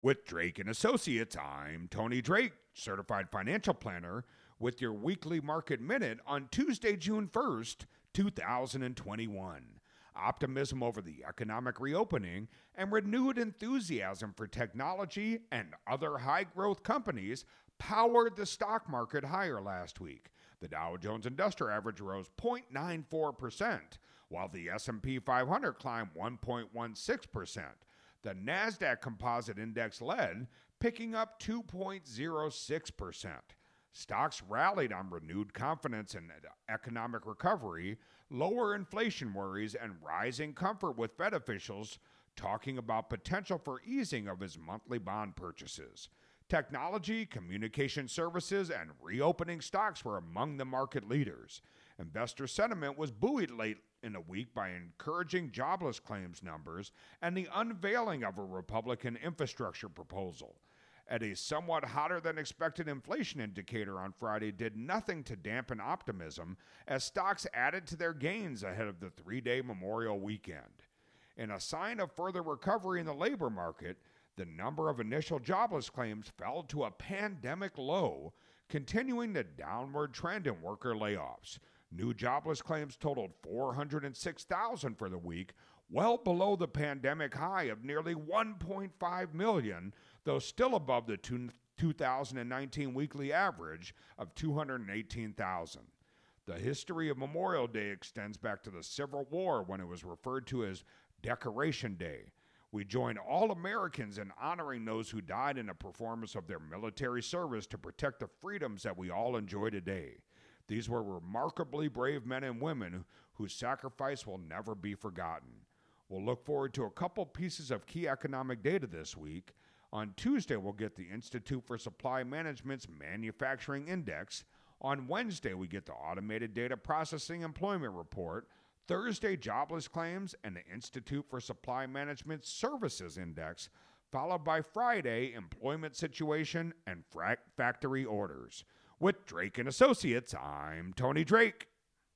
With Drake and Associates, I'm Tony Drake, certified financial planner, with your weekly market minute on Tuesday, June 1st, 2021. Optimism over the economic reopening and renewed enthusiasm for technology and other high growth companies powered the stock market higher last week. The Dow Jones Industrial Average rose 0.94%, while the S&P 500 climbed 1.16%. The Nasdaq Composite Index led, picking up 2.06%. Stocks rallied on renewed confidence in economic recovery, lower inflation worries, and rising comfort with Fed officials talking about potential for easing of his monthly bond purchases. Technology, communication services, and reopening stocks were among the market leaders. Investor sentiment was buoyed late in the week by encouraging jobless claims numbers and the unveiling of a Republican infrastructure proposal at a somewhat hotter than expected inflation indicator on Friday did nothing to dampen optimism as stocks added to their gains ahead of the three day Memorial weekend. In a sign of further recovery in the labor market, the number of initial jobless claims fell to a pandemic low, continuing the downward trend in worker layoffs. New jobless claims totaled 406,000 for the week, well below the pandemic high of nearly 1.5 million though still above the 2019 weekly average of 218,000. The history of Memorial Day extends back to the Civil War when it was referred to as Decoration Day. We join all Americans in honoring those who died in the performance of their military service to protect the freedoms that we all enjoy today. These were remarkably brave men and women whose sacrifice will never be forgotten. We'll look forward to a couple pieces of key economic data this week. On Tuesday, we'll get the Institute for Supply Management's Manufacturing Index. On Wednesday, we get the Automated Data Processing Employment Report. Thursday, jobless claims and the Institute for Supply Management Services Index, followed by Friday, employment situation and fra- factory orders. With Drake and Associates, I'm Tony Drake.